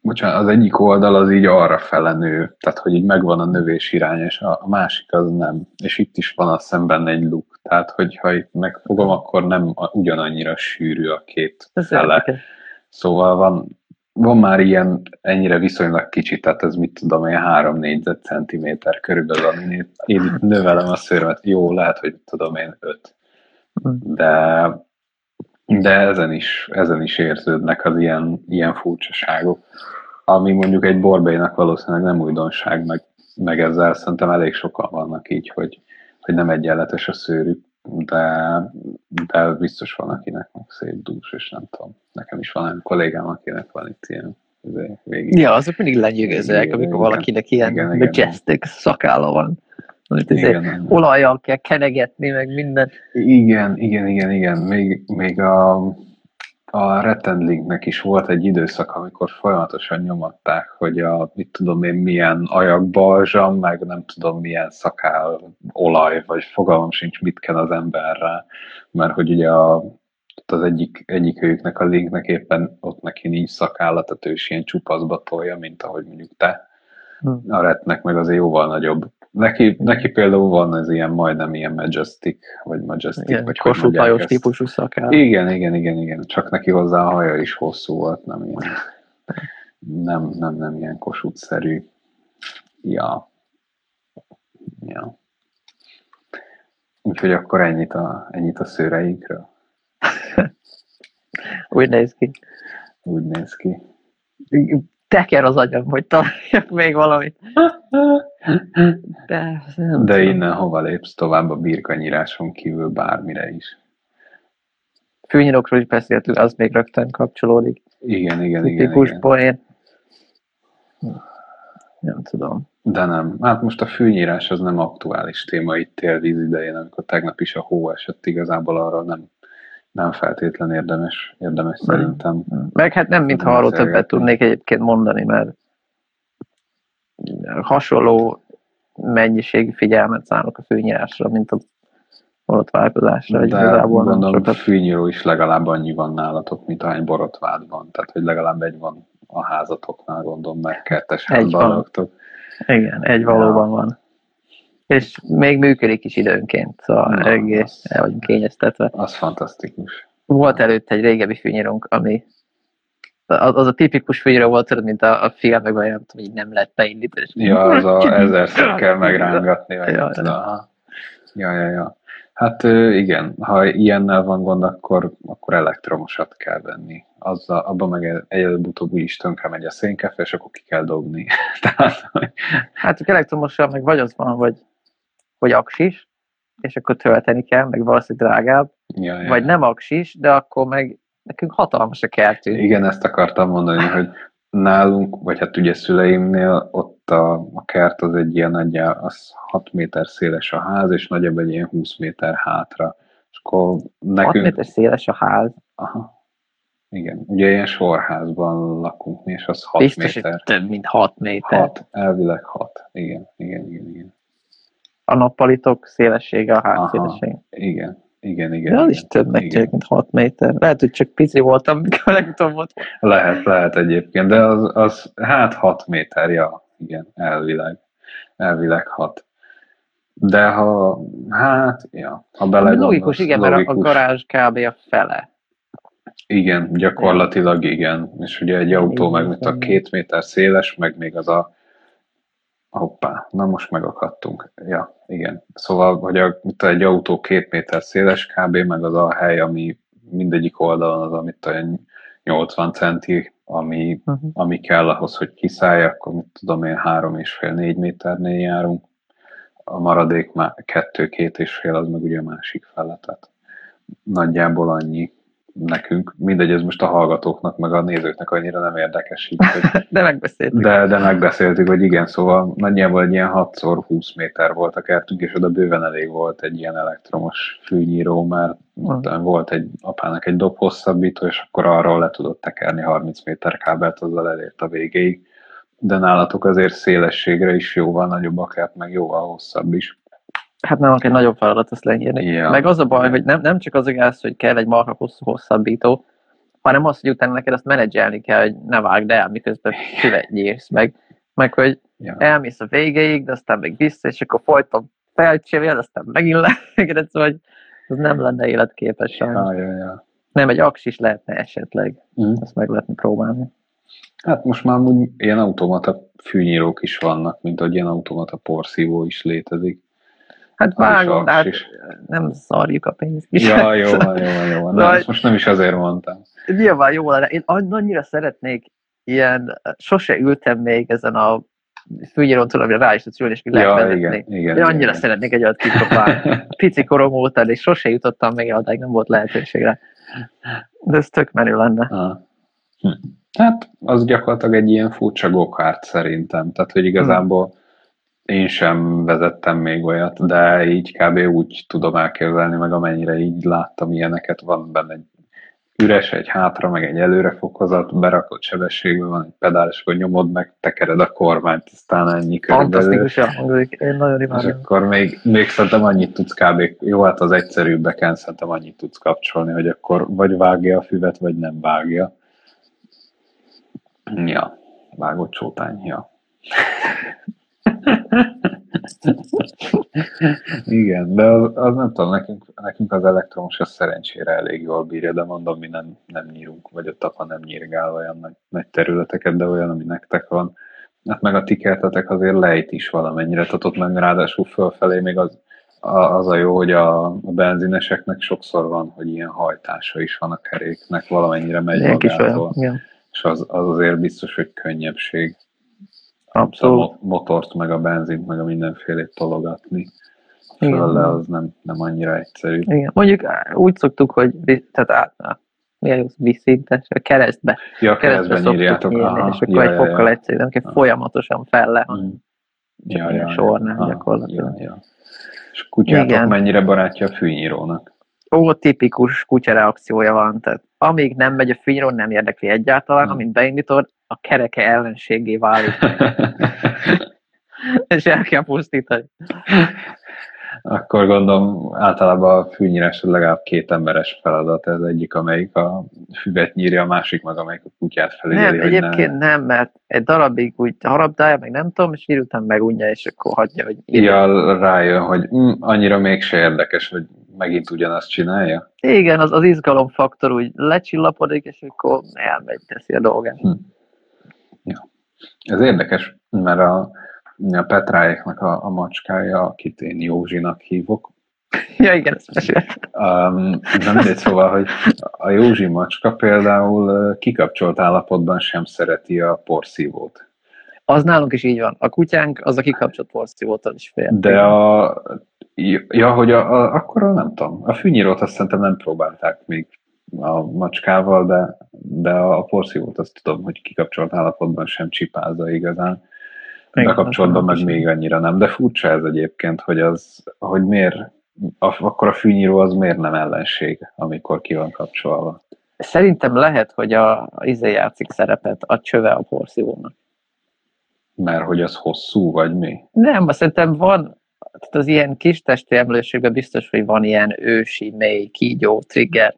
bocsánat, az egyik oldal az így arra fele nő, tehát hogy így megvan a növés irány, és a, a másik az nem. És itt is van a szemben egy luk, tehát hogyha itt megfogom, akkor nem ugyanannyira sűrű a két Ez fele. Érdekes. Szóval van, van már ilyen ennyire viszonylag kicsi, tehát ez mit tudom én, három négyzetcentiméter körülbelül, amin én itt növelem a szőrmet. Jó, lehet, hogy tudom én öt. De, de ezen is, ezen is érződnek az ilyen, ilyen furcsaságok, ami mondjuk egy borbénak valószínűleg nem újdonság, meg, meg ezzel szerintem elég sokan vannak így, hogy, hogy nem egyenletes a szőrük, de, de biztos van, akinek meg szép dús, és nem tudom. Nekem is van egy kollégám, akinek van itt ilyen végig. Ja, azok mindig lenyűgözőek, amikor igen, valakinek ilyen igen, majestic igen. szakálla van. Amit igen, olajjal kell kenegetni, meg minden. Igen, igen, igen, igen. Még, még a, a Retendlinknek is volt egy időszak, amikor folyamatosan nyomatták, hogy a, mit tudom én, milyen ajakbalzsam, meg nem tudom milyen szakál olaj, vagy fogalmam sincs, mit kell az emberre, mert hogy ugye a, az egyik, egyik őjüknek a linknek éppen ott neki nincs szakálla, tehát ő is ilyen csupaszba tolja, mint ahogy mondjuk te. Hmm. A retnek meg azért jóval nagyobb Neki, neki például van ez ilyen majdnem ilyen majestic, vagy majestic, igen, vagy Kossuth típusú szakál. Igen, igen, igen, igen. Csak neki hozzá a haja is hosszú volt, nem ilyen, nem, nem, nem ilyen kossuth-szerű. Ja. Ja. Úgyhogy akkor ennyit a, ennyit a szőreinkről. Úgy néz ki. Úgy néz ki teker az agyam, hogy találjak még valamit. De, nem De innen hova lépsz tovább a birkanyíráson kívül bármire is? Fűnyírokról is beszéltünk, az még rögtön kapcsolódik. Igen, igen, igen. Tipikus poén. Nem tudom. De nem. Hát most a fűnyírás az nem aktuális téma itt télvíz idején, amikor tegnap is a hó esett, igazából arról nem nem feltétlen érdemes, érdemes szerintem. Meg hát nem, mintha arról többet tudnék egyébként mondani, mert hasonló mennyiségű figyelmet szállok a fűnyírásra, mint a borotválkozásra. De igazából gondolom, sokat... a fűnyíró is legalább annyi van nálatok, mint ahány borotvád van. Tehát, hogy legalább egy van a házatoknál, gondolom, mert kettes egy van. Igen, egy valóban ja. van és még működik is időnként, szóval Na, eléggé el vagyunk kényeztetve. Az fantasztikus. Volt előtt egy régebbi fűnyírunk, ami az, az a tipikus fűnyíró volt, tudod, mint a, a filmekben, nem tudom, így nem lehet beindítani. Ja, az a ezerszer kell megrángatni. Vagy ja, ja. ja, ja, ja. Hát igen, ha ilyennel van gond, akkor, akkor elektromosat kell venni. Azzal, abban meg előbb-utóbb is tönkre megy a szénkefe, és akkor ki kell dobni. Tehát, hát elektromosan meg vagy az van, hogy hogy aksis, és akkor tölteni kell, meg valószínűleg drágább, ja, ja. vagy nem aksis, de akkor meg nekünk hatalmas a kertünk. Igen, ezt akartam mondani, hogy nálunk, vagy hát ugye szüleimnél ott a, a kert az egy ilyen nagyjá, az 6 méter széles a ház, és nagyobb egy ilyen 20 méter hátra. És akkor nekünk... 6 méter széles a ház? Aha. Igen, ugye ilyen sorházban lakunk mi, és az 6 Biztos, méter. több, mint 6 méter. 6, elvileg 6. Igen, igen, igen, igen a nappalitok szélessége, a ház szélessége. Igen, igen, igen. De az is több nektek, mint 6 méter. Lehet, hogy csak pici voltam, mikor legutóbb volt. Lehet, lehet egyébként, de az, az hát 6 méter, ja, igen, elvileg. Elvileg 6. De ha, hát, ja, ha bele Logikus, igen, logikus. mert a garázs kb. a fele. Igen, gyakorlatilag igen. És ugye egy autó meg, mint a két méter széles, meg még az a Hoppá, na most megakadtunk. Ja, igen. Szóval, hogy a, egy autó két méter széles kb, meg az a hely, ami mindegyik oldalon az, amit a 80 centi, ami, uh-huh. ami kell ahhoz, hogy kiszállj, akkor mit tudom én, három és fél, négy méternél járunk. A maradék már kettő, két és fél, az meg ugye a másik fele, tehát nagyjából annyi nekünk, mindegy, ez most a hallgatóknak, meg a nézőknek annyira nem érdekes. Így, hogy de megbeszéltük. De, de megbeszéltük, hogy igen, szóval nagyjából egy ilyen 6x20 méter volt a kertünk, és oda bőven elég volt egy ilyen elektromos fűnyíró, mert hmm. volt egy apának egy dob hosszabbító, és akkor arról le tudott tekerni 30 méter kábelt, azzal elért a végéig. De nálatok azért szélességre is jóval nagyobb a kert, meg jóval hosszabb is hát nem egy nagyobb feladat ezt lenyírni. Yeah. Meg az a baj, hogy nem, nem csak az igaz, hogy kell egy marha hosszú hosszabbító, hanem az, hogy utána neked azt menedzselni kell, hogy ne vágd el, miközben füvet nyírsz, meg, meg hogy yeah. elmész a végéig, de aztán még vissza, és akkor folyton felcsévél, aztán megint leengeded, szóval az nem lenne életképes. Ja, ja, ja. Nem, egy aks is lehetne esetleg. Mm. Ezt meg lehetne próbálni. Hát most már úgy ilyen automata fűnyírók is vannak, mint hogy ilyen automata porszívó is létezik. Hát vágom, hát nem szarjuk a pénzt. Ja, jó jó jó. De ezt most nem is azért mondtam. Nyilván jó lenne. Én annyira szeretnék ilyen, sose ültem még ezen a fűnyíron tudom, hogy rá is tudsz ülni, és ki lehet vezetni. igen, igen, Én annyira igen. szeretnék egy olyat kipróbálni. Pici korom óta, és sose jutottam még odáig, nem volt lehetőségre. De ez tök menő lenne. Ah. Hm. Hát az gyakorlatilag egy ilyen furcsa gokárt szerintem. Tehát, hogy igazából én sem vezettem még olyat, de így kb. úgy tudom elképzelni, meg amennyire így láttam ilyeneket, van benne egy üres, egy hátra, meg egy előre fokozat, berakott sebességben van egy pedál, és akkor nyomod meg, tekered a kormányt, aztán ennyi körülbelül. Fantasztikusan hangzik. Én nagyon És imádom. akkor még, még szerintem annyit tudsz kb. Jó, hát az egyszerűbbeken szerintem annyit tudsz kapcsolni, hogy akkor vagy vágja a füvet, vagy nem vágja. Ja, vágott csótány, ja. Igen, de az, az nem tudom, nekünk, nekünk az elektromos az szerencsére elég jól bírja, de mondom, mi nem, nem nyírunk, vagy a tapa nem nyírgál olyan nagy, nagy területeket, de olyan, ami nektek van. Hát meg a tikertetek azért lejt is valamennyire, tehát ott meg ráadásul fölfelé még az, a, az a jó, hogy a, a benzineseknek sokszor van, hogy ilyen hajtása is van a keréknek, valamennyire megy magától, és az, az azért biztos, hogy könnyebbség. a Abszolút. mo- motort, meg a benzint, meg a mindenfélét tologatni. Igen. Föl le az nem, nem annyira egyszerű. Igen. Mondjuk úgy szoktuk, hogy tehát át, milyen jó viszintes, a keresztbe. Ja, Keresztbe keresztben szoktuk nyírjátok. nyírni, Aha, és akkor ja, egy ja, fokkal ja. egyszerű, nem kell Aha. folyamatosan fel le, hanem Mm. Ja, ja, sornál Aha, gyakorlatilag. Ja, ja. És a kutyátok Igen. mennyire barátja a fűnyírónak? Ó, tipikus kutya reakciója van, tehát amíg nem megy a fűnyíró, nem érdekli egyáltalán, Hmm. amint beindítod, a kereke ellenségé válik, és el kell pusztítani. Akkor gondolom általában a fűnyírás legalább két emberes feladat. Ez egyik, amelyik a füvet nyírja, a másik meg, amelyik a kutyát felügyeli. Nem, egyébként nem, mert egy darabig úgy harabdálja, meg nem tudom, és így után megunja, és akkor hagyja, hogy Ja, rájön, hogy mm, annyira mégse érdekes, hogy megint ugyanazt csinálja. Igen, az, az izgalomfaktor úgy lecsillapodik, és akkor elmegy, teszi a dolgát. Ez érdekes, mert a, a Petráéknak a, a macskája, akit én Józsinak hívok, Ja, igen, ezt mesélt. Um, de mindegy, szóval, hogy a Józsi macska például kikapcsolt állapotban sem szereti a porszívót. Az nálunk is így van. A kutyánk az a kikapcsolt porszívótól is fél. De a, ja, hogy a, a, akkor a, nem tudom, a fűnyírót azt szerintem nem próbálták még a macskával, de, de a porszívót azt tudom, hogy kikapcsolt állapotban sem csipázza igazán. Igen, Bekapcsolatban meg még annyira nem. De furcsa ez egyébként, hogy az, hogy miért, a, akkor a fűnyíró az miért nem ellenség, amikor ki van kapcsolva. Szerintem lehet, hogy a, a izé játszik szerepet, a csöve a porszívónak. Mert hogy az hosszú, vagy mi? Nem, azt szerintem van, tehát az ilyen kis testi emlőségben biztos, hogy van ilyen ősi, mély, kígyó, trigger.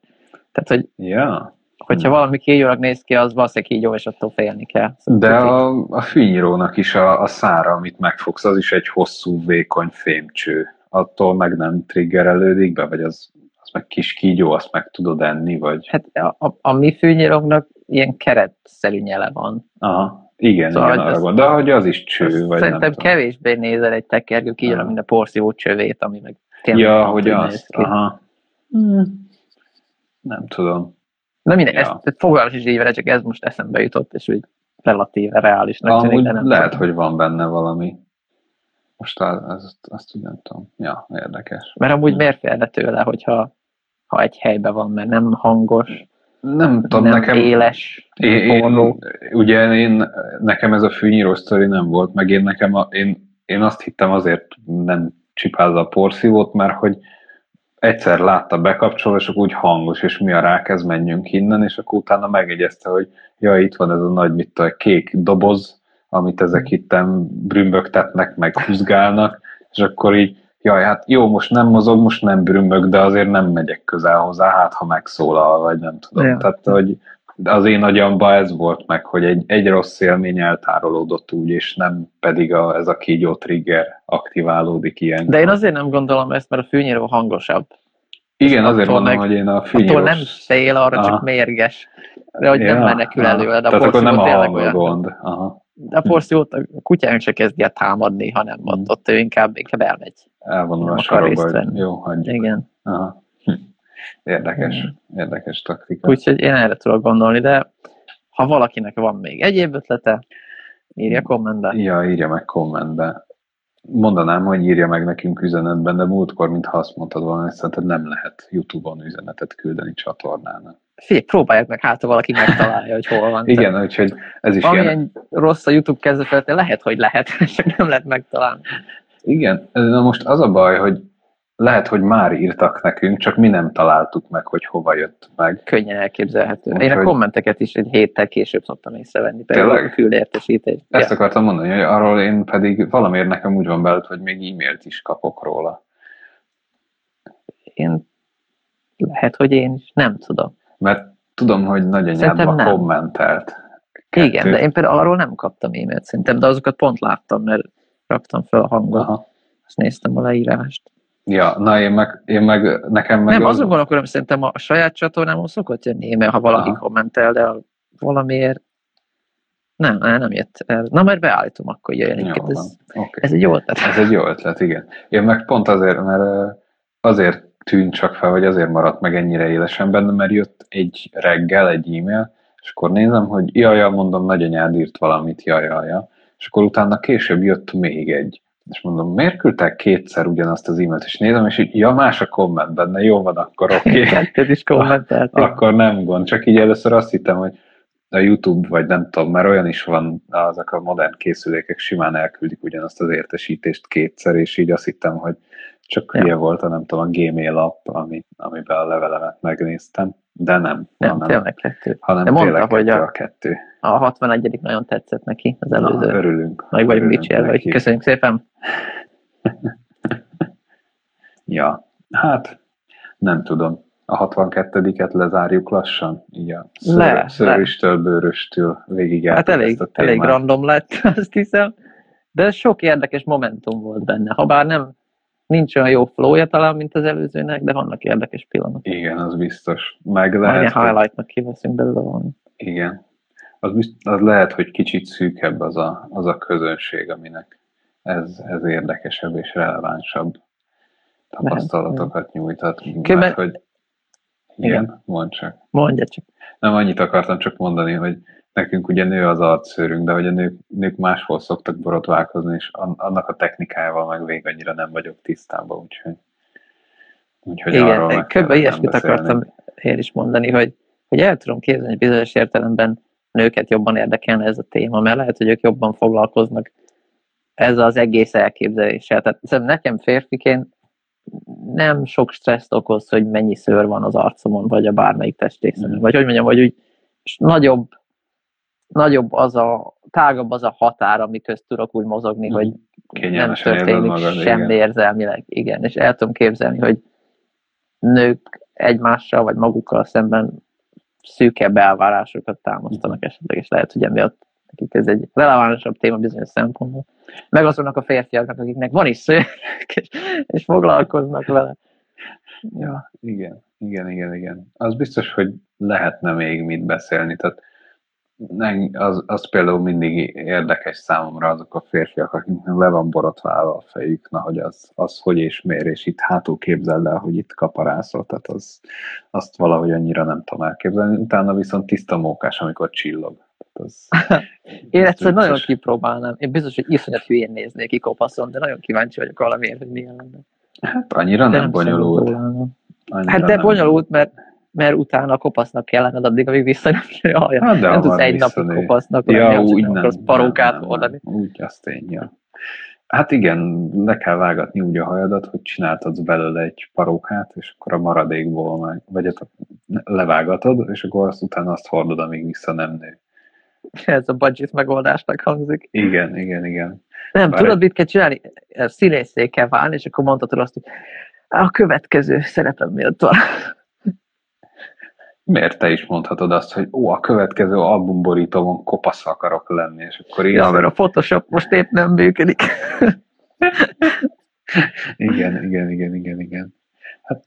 Tehát, hogy Ja. hogyha Hmm. valami kígyónak néz ki, az valószínűleg kígyó, és attól félni kell. De Szóval a, a fűnyírónak is a, a szára, amit megfogsz, az is egy hosszú, vékony fémcső. Attól meg nem triggerelődik be, vagy az, az meg kis kígyó, azt meg tudod enni, vagy... Hát a, a, a mi fűnyíróknak ilyen keretszerű nyele van. Aha, igen, Szóval, igen, arra az-. De hogy az is cső, vagy nem Szerintem tudom. kevésbé nézel egy tekergő kígyóra, Aha. mint a porszívó csövét, ami meg tényleg Ja, hogy néz ki. aha. Hmm. Nem tudom. Na minden, Ja. ja. ezt fogalmas is vele, csak ez most eszembe jutott, és úgy relatíve reálisnak tűnik, de nem lehet, tudom. hogy van benne valami. Most az- azt, azt úgy nem tudom. Ja, érdekes. Mert amúgy miért félne tőle, hogyha ha egy helyben van, mert nem hangos, Nem tudom, nem nekem... éles, Én, én, ugye én, nekem ez a fűnyíró sztori nem volt, meg én nekem, a, én, én azt hittem azért nem csipázza a porszívót, mert hogy egyszer látta bekapcsolva, és akkor úgy hangos, és mi a rákez, menjünk innen, és akkor utána megjegyezte, hogy ja, itt van ez a nagy, mit tudom, kék doboz, amit ezek itten brümbögtetnek, meg húzgálnak, és akkor így, jaj, hát jó, most nem mozog, most nem brümbög, de azért nem megyek közel hozzá, hát ha megszólal, vagy nem tudom. Ja. Tehát, hogy de az én agyamban ez volt meg, hogy egy, egy rossz élmény eltárolódott úgy, és nem pedig a, ez a kígyó trigger aktiválódik ilyen. De én azért nem gondolom ezt, mert a fűnyíró hangosabb. Igen, azért mondom, meg, hogy én a fűnyíros... Attól nem fél, arra Aha. csak mérges. De hogy ja, nem menekül előle. De Tehát akkor nem a hang gond. Aha. De a porszívót a kutyánk se kezdi el támadni, hanem hmm. ott ő inkább, inkább elmegy. Elvonul a sarokba, jó, hagyjuk. Igen. Aha. Érdekes, Igen. érdekes taktika. Úgyhogy én erre tudok gondolni, de ha valakinek van még egyéb ötlete, írja kommentbe. Ja, írja meg kommentbe. Mondanám, hogy írja meg nekünk üzenetben, de múltkor, mintha azt mondtad volna, hogy szerinted nem lehet YouTube-on üzenetet küldeni csatornának. Figyelj, próbálják meg, hát ha valaki megtalálja, hogy hol van. Igen, te. úgyhogy ez is Amilyen ilyen... rossz a YouTube kezdetfelete, lehet, hogy lehet, csak nem lehet megtalálni. Igen, na most az a baj, hogy lehet, hogy már írtak nekünk, csak mi nem találtuk meg, hogy hova jött meg. Könnyen elképzelhető. Úgy, Én a kommenteket is egy héttel később szoktam észrevenni. Tényleg? A fülértesítés. Ezt ja. akartam mondani, hogy arról én pedig valamiért nekem úgy van belőtt, hogy még e-mailt is kapok róla. Én lehet, hogy én is. Nem tudom. Mert tudom, hogy nagyanyádban kommentelt. Kettő. Igen, de én például arról nem kaptam e-mailt szerintem, de azokat pont láttam, mert raktam fel a hangot, Aha. és néztem a leírást. Ja, na én meg, én meg nekem meg... Nem, az... azon gondolkodom, szerintem a saját csatornámon szokott jönni, mert ha valaki Aha. kommentel, de valamiért nem, nem jött el. Na, majd beállítom, akkor jöjjön. Jó, ez, okay. ez egy jó ötlet. Ez egy jó ötlet, igen. Én meg pont azért, mert azért tűnt csak fel, hogy azért maradt meg ennyire élesen benne, mert jött egy reggel egy e-mail, és akkor nézem, hogy jaj, mondom, nagyanyád írt valamit, jaj, jaj, és akkor utána később jött még egy. És mondom, miért küldtek kétszer ugyanazt az e-mailt, és nézem, és így, ja, más a komment benne, jó van, akkor oké. Okay. is kommenteltél. akkor nem gond, csak így először azt hittem, hogy a YouTube, vagy nem tudom, mert olyan is van, azok a modern készülékek simán elküldik ugyanazt az értesítést kétszer, és így azt hittem, hogy csak ja. hülye volt a nem tudom, a Gmail app, ami, amiben a levelemet megnéztem, de nem. Nem, hanem, tényleg kettő. Hanem de mondta, hogy a, a kettő. A 61 nagyon tetszett neki, az előző. Na, örülünk. Meg vagyunk dicsérve, köszönjük szépen. ja, hát nem tudom. A 62-et lezárjuk lassan, így a ször, szöröstől, bőröstől végig Hát elég, elég random lett, azt hiszem. De sok érdekes momentum volt benne. Ha bár nem nincs olyan jó flowja talán, mint az előzőnek, de vannak érdekes pillanatok. Igen, az biztos. Meg lehet, hogy... highlightnak kiveszünk belőle van. Igen. Az, bizt, az lehet, hogy kicsit szűkebb az a, az a közönség, aminek ez, ez érdekesebb és relevánsabb tapasztalatokat nyújthat. Mert, hogy igen, igen. mondd csak. Mondja csak. Nem annyit akartam csak mondani, hogy nekünk ugye nő az arcszőrünk, de hogy a nők, nők máshol szoktak borotválkozni, és annak a technikájával meg végig annyira nem vagyok tisztában, úgyhogy, úgyhogy Igen, kb. ilyesmit akartam én is mondani, hogy, hogy el tudom képzelni bizonyos értelemben nőket jobban érdekelne ez a téma, mert lehet, hogy ők jobban foglalkoznak ez az egész elképzeléssel. Tehát szerintem nekem férfiként nem sok stresszt okoz, hogy mennyi szőr van az arcomon, vagy a bármelyik testrészen. Mm. Vagy hogy mondjam, hogy úgy nagyobb nagyobb az a, tágabb az a határ, ami közt tudok úgy mozogni, mm. hogy nem történik magad, semmi igen. érzelmileg. Igen, és el tudom képzelni, hogy nők egymással vagy magukkal szemben szűkebb elvárásokat támasztanak esetleg, és lehet, hogy emiatt nekik ez egy relevánsabb téma bizonyos szempontból. Meg azoknak a férfiaknak, akiknek van is szők, és, és foglalkoznak vele. Ja, igen, igen, igen, igen. Az biztos, hogy lehetne még mit beszélni. Tehát az, az például mindig érdekes számomra azok a férfiak, akiknek le van borotválva a fejük, na, hogy az, az hogy és miért, és itt hátul képzeld el, hogy itt kaparászol, tehát az, azt valahogy annyira nem tudom elképzelni. Utána viszont tiszta mókás, amikor csillog. Az, Én egyszer nagyon kipróbálnám. Én biztos, hogy iszonyat hülyén néznék ki kopaszon, de nagyon kíváncsi vagyok valamiért, hogy milyen lenne. Hát annyira de nem, nem bonyolult. Annyira hát de nem bonyolult, mert mert utána kopasznak kellene addig, amíg vissza nem jön a haja. Hát nem tudsz egy napig kopasznak ja, lenni, úgy nem, akarsz parókát oldani. Úgy, azt én, ja. Hát igen, le kell vágatni úgy a hajadat, hogy csináltad belőle egy parókát, és akkor a maradékból meg, vagy hát levágatod, és akkor azt utána azt hordod, amíg vissza nem nő. Ez a budget megoldásnak hangzik. Igen, igen, igen. Nem, Bár tudod, egy... mit kell csinálni? Színészé kell válni, és akkor mondhatod azt, hogy a következő szerepem miatt van miért te is mondhatod azt, hogy ó, a következő albumborítóban kopasz akarok lenni, és akkor így... Ja, mert a Photoshop most épp nem működik. igen, igen, igen, igen, igen. Hát,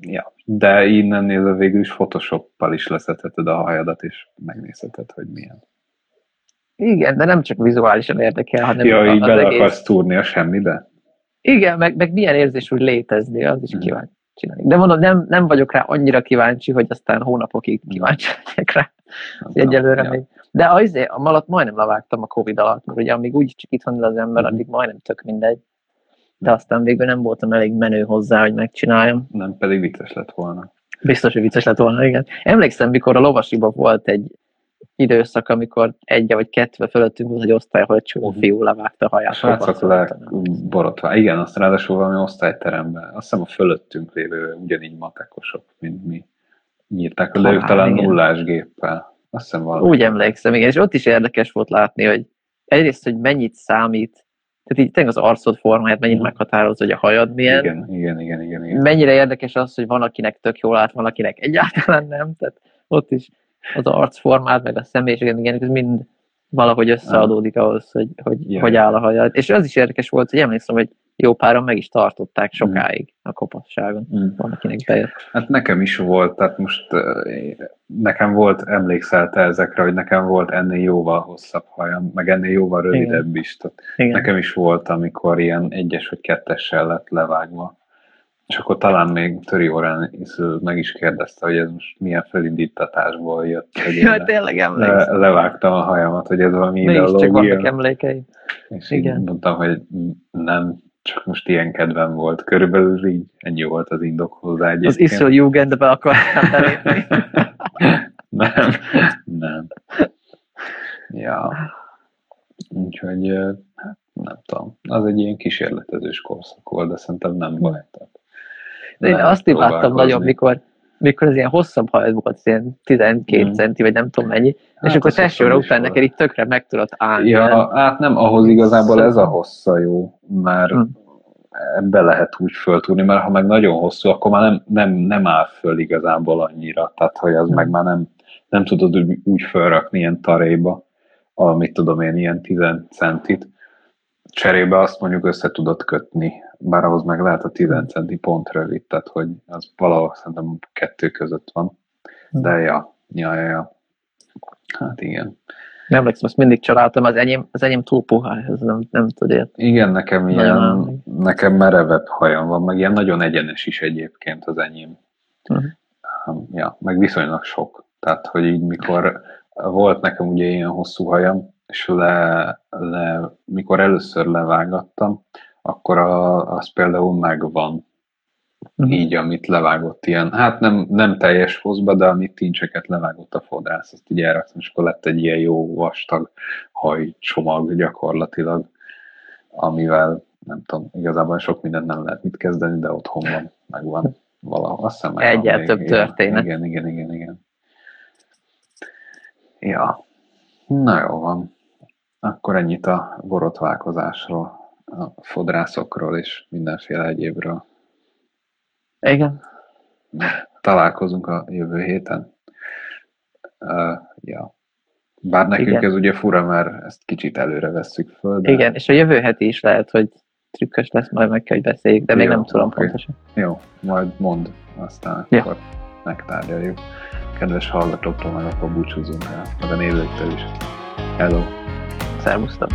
ja. De innen nézve végül is Photoshoppal is leszedheted a hajadat, és megnézheted, hogy milyen. Igen, de nem csak vizuálisan érdekel, hanem ja, így bele egész... akarsz túrni a semmibe? Igen, meg, meg milyen érzés, hogy létezni, az is hmm. kíváncsi csinálni. De mondom, nem, nem vagyok rá annyira kíváncsi, hogy aztán hónapokig kíváncsi legyek rá. Egyelőre ja. még. De azért, a malat majdnem levágtam a Covid alatt, mert ugye amíg úgy csak itthon az ember, hmm. addig majdnem tök mindegy. De aztán végül nem voltam elég menő hozzá, hogy megcsináljam. Nem, pedig vicces lett volna. Biztos, hogy vicces lett volna, igen. Emlékszem, mikor a lovasiba volt egy időszak, amikor egy vagy kettő fölöttünk volt egy osztály, ahol egy csomó mhm. fiú levágta a haját. Srácok le borotvá. Igen, azt ráadásul valami osztályteremben. Azt hiszem a fölöttünk lévő ugyanígy matekosok, mint mi. Nyírták, de ők talán igen. nullás géppel. Azt hiszem valami. Úgy emlékszem, igen, és ott is érdekes volt látni, hogy egyrészt, hogy mennyit számít tehát így tényleg az arcod formáját mennyit meghatározza, hogy a hajad milyen. Igen, igen, igen, igen, igen. Mennyire érdekes az, hogy van, akinek tök jól lát, van, akinek egyáltalán nem. Tehát ott is az arcformát, meg a személyiséged, igen, ez mind valahogy összeadódik ahhoz, hogy, hogy, yeah. hogy áll a hajad. És az is érdekes volt, hogy emlékszem, hogy jó páran meg is tartották sokáig mm. a kopasságon. Mm. Van, akinek bejött. Hát nekem is volt, tehát most nekem volt, emlékszel te ezekre, hogy nekem volt ennél jóval hosszabb hajam, meg ennél jóval rövidebb Igen. is. Tehát Igen. Nekem is volt, amikor ilyen egyes vagy kettessel lett levágva. És akkor talán még Töri órán is meg is kérdezte, hogy ez most milyen felindítatásból jött. Hogy ja, tényleg le, levágtam a hajamat, hogy ez valami Mégis ideológia. csak vannak emlékei. És Igen. mondtam, hogy nem, csak most ilyen kedvem volt. Körülbelül így ennyi volt az indok hozzá egyébként. Az Iszol Jugendbe akartam belépni. nem, nem. Ja. Úgyhogy hát nem tudom, az egy ilyen kísérletezős korszak volt, de szerintem nem baj. Tehát de én azt imádtam nagyon, mikor, mikor az ilyen hosszabb hajad volt, ilyen 12 mm. centi, vagy nem tudom mennyi, hát és akkor testvére után neked így tökre meg tudott állni. Ja, hát nem, ahhoz igazából ez a hossza jó, mert mm. ebbe lehet úgy föltúrni, mert ha meg nagyon hosszú, akkor már nem, nem, nem áll föl igazából annyira, tehát hogy az mm. meg már nem, nem tudod úgy, úgy fölrakni ilyen taréba, amit tudom én, ilyen 10 centit, cserébe azt mondjuk össze tudod kötni, bár ahhoz meg lehet a 10 centi pont rövid, tehát hogy az valahol szerintem kettő között van. De ja, ja, ja, ja. Hát igen. Nem emlékszem, azt mindig csaláltam, az enyém, az enyém túl puha, ez nem, nem tudod Igen, nekem ilyen, nagyon... nekem merevebb hajam van, meg ilyen nagyon egyenes is egyébként az enyém. Uh-huh. Ja, meg viszonylag sok. Tehát, hogy így mikor volt nekem ugye ilyen hosszú hajam, és le, le, mikor először levágattam, akkor a, az például megvan. Uh-huh. Így, amit levágott ilyen, hát nem, nem teljes hozba, de amit tincseket levágott a fodrász, azt így elraktam, és akkor lett egy ilyen jó vastag hajcsomag gyakorlatilag, amivel nem tudom, igazából sok mindent nem lehet mit kezdeni, de otthon van, megvan valahol. Azt hiszem, Egyel több történet. Igen, igen, igen, igen. Ja, na jó van. Akkor ennyit a borotválkozásról, a fodrászokról és mindenféle egyébről. Igen. Találkozunk a jövő héten. Uh, ja. Bár nekünk Igen. ez ugye fura, mert ezt kicsit előre vesszük föl. De... Igen, és a jövő heti is lehet, hogy trükkös lesz, majd meg kell, hogy beszéljük, de Jó, még nem tudom okay. pontosan. Jó, majd mond, aztán ja. akkor megtárgyaljuk. Kedves hallgatóktól meg akkor búcsúzunk el, meg a nézőktől is. Hello! Szervusztok!